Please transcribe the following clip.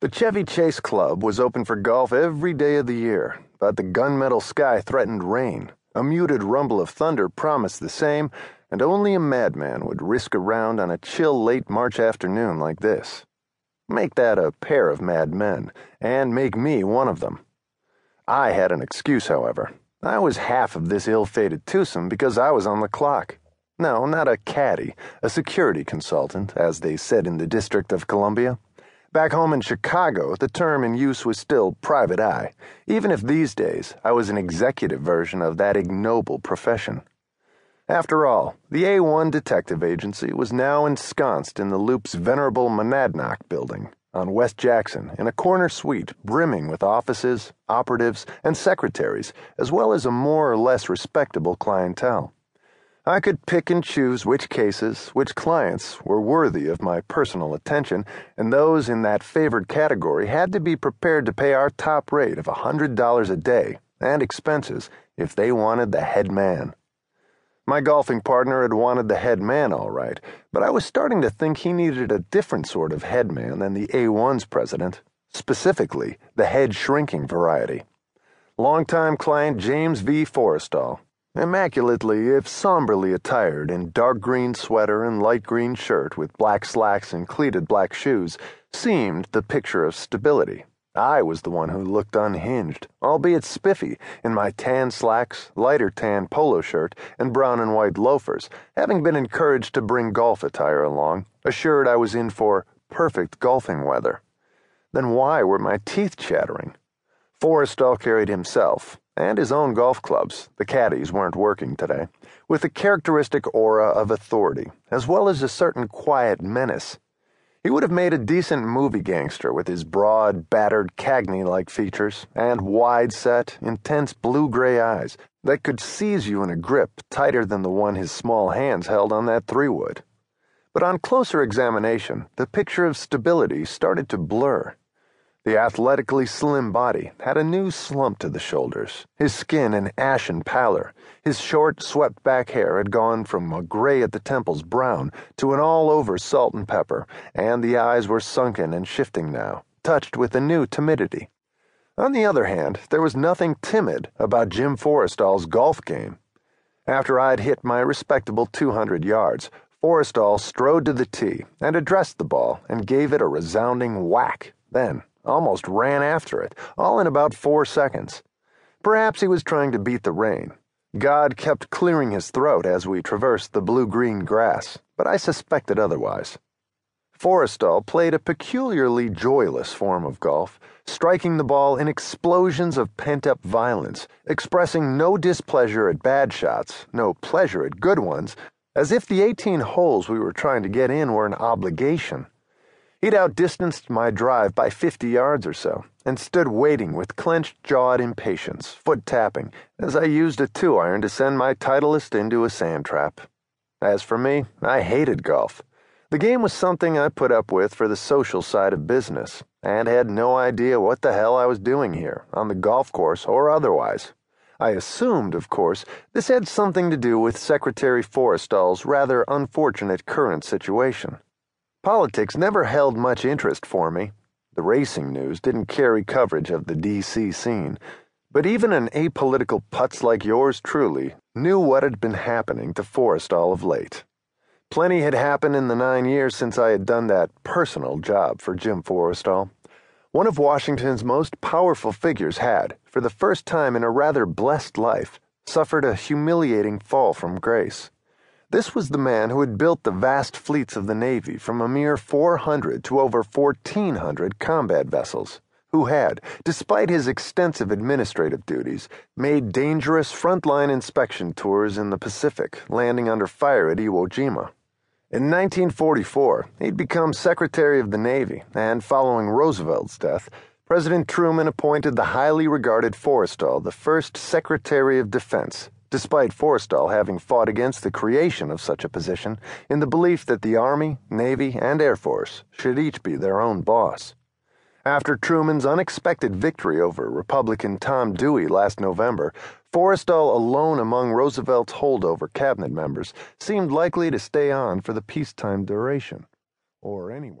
The Chevy Chase Club was open for golf every day of the year, but the gunmetal sky threatened rain. A muted rumble of thunder promised the same, and only a madman would risk a round on a chill late March afternoon like this. Make that a pair of madmen, and make me one of them. I had an excuse, however. I was half of this ill fated twosome because I was on the clock. No, not a caddy, a security consultant, as they said in the District of Columbia. Back home in Chicago, the term in use was still private eye, even if these days I was an executive version of that ignoble profession. After all, the A1 Detective Agency was now ensconced in the Loop's venerable Monadnock building on West Jackson in a corner suite brimming with offices, operatives, and secretaries, as well as a more or less respectable clientele. I could pick and choose which cases, which clients were worthy of my personal attention, and those in that favored category had to be prepared to pay our top rate of a $100 a day and expenses if they wanted the head man. My golfing partner had wanted the head man all right, but I was starting to think he needed a different sort of head man than the A1's president, specifically the head shrinking variety. Longtime client James V. Forrestal Immaculately, if somberly attired in dark green sweater and light green shirt with black slacks and cleated black shoes, seemed the picture of stability. I was the one who looked unhinged, albeit spiffy, in my tan slacks, lighter tan polo shirt, and brown and white loafers, having been encouraged to bring golf attire along, assured I was in for perfect golfing weather. Then why were my teeth chattering? Forrestal carried himself, and his own golf clubs, the caddies weren't working today, with a characteristic aura of authority, as well as a certain quiet menace. He would have made a decent movie gangster with his broad, battered Cagney like features and wide set, intense blue gray eyes that could seize you in a grip tighter than the one his small hands held on that three wood. But on closer examination, the picture of stability started to blur. The athletically slim body had a new slump to the shoulders, his skin an ashen pallor. His short, swept back hair had gone from a gray at the temples brown to an all over salt and pepper, and the eyes were sunken and shifting now, touched with a new timidity. On the other hand, there was nothing timid about Jim Forrestal's golf game. After I'd hit my respectable 200 yards, Forrestal strode to the tee and addressed the ball and gave it a resounding whack. Then, almost ran after it, all in about four seconds. Perhaps he was trying to beat the rain. God kept clearing his throat as we traversed the blue green grass, but I suspected otherwise. Forrestal played a peculiarly joyless form of golf, striking the ball in explosions of pent up violence, expressing no displeasure at bad shots, no pleasure at good ones, as if the 18 holes we were trying to get in were an obligation. He'd outdistanced my drive by 50 yards or so, and stood waiting with clenched jawed impatience, foot tapping, as I used a two iron to send my Titleist into a sand trap. As for me, I hated golf. The game was something I put up with for the social side of business, and had no idea what the hell I was doing here, on the golf course or otherwise. I assumed, of course, this had something to do with Secretary Forrestal's rather unfortunate current situation. Politics never held much interest for me. The racing news didn't carry coverage of the D.C. scene, but even an apolitical putz like yours truly knew what had been happening to Forrestal of late. Plenty had happened in the nine years since I had done that personal job for Jim Forrestal. One of Washington's most powerful figures had, for the first time in a rather blessed life, suffered a humiliating fall from grace. This was the man who had built the vast fleets of the Navy from a mere 400 to over 1,400 combat vessels, who had, despite his extensive administrative duties, made dangerous frontline inspection tours in the Pacific, landing under fire at Iwo Jima. In 1944, he'd become Secretary of the Navy, and following Roosevelt's death, President Truman appointed the highly regarded Forrestal the first Secretary of Defense despite Forrestal having fought against the creation of such a position in the belief that the Army, Navy, and Air Force should each be their own boss. After Truman's unexpected victory over Republican Tom Dewey last November, Forrestal, alone among Roosevelt's holdover cabinet members, seemed likely to stay on for the peacetime duration. Or anyway.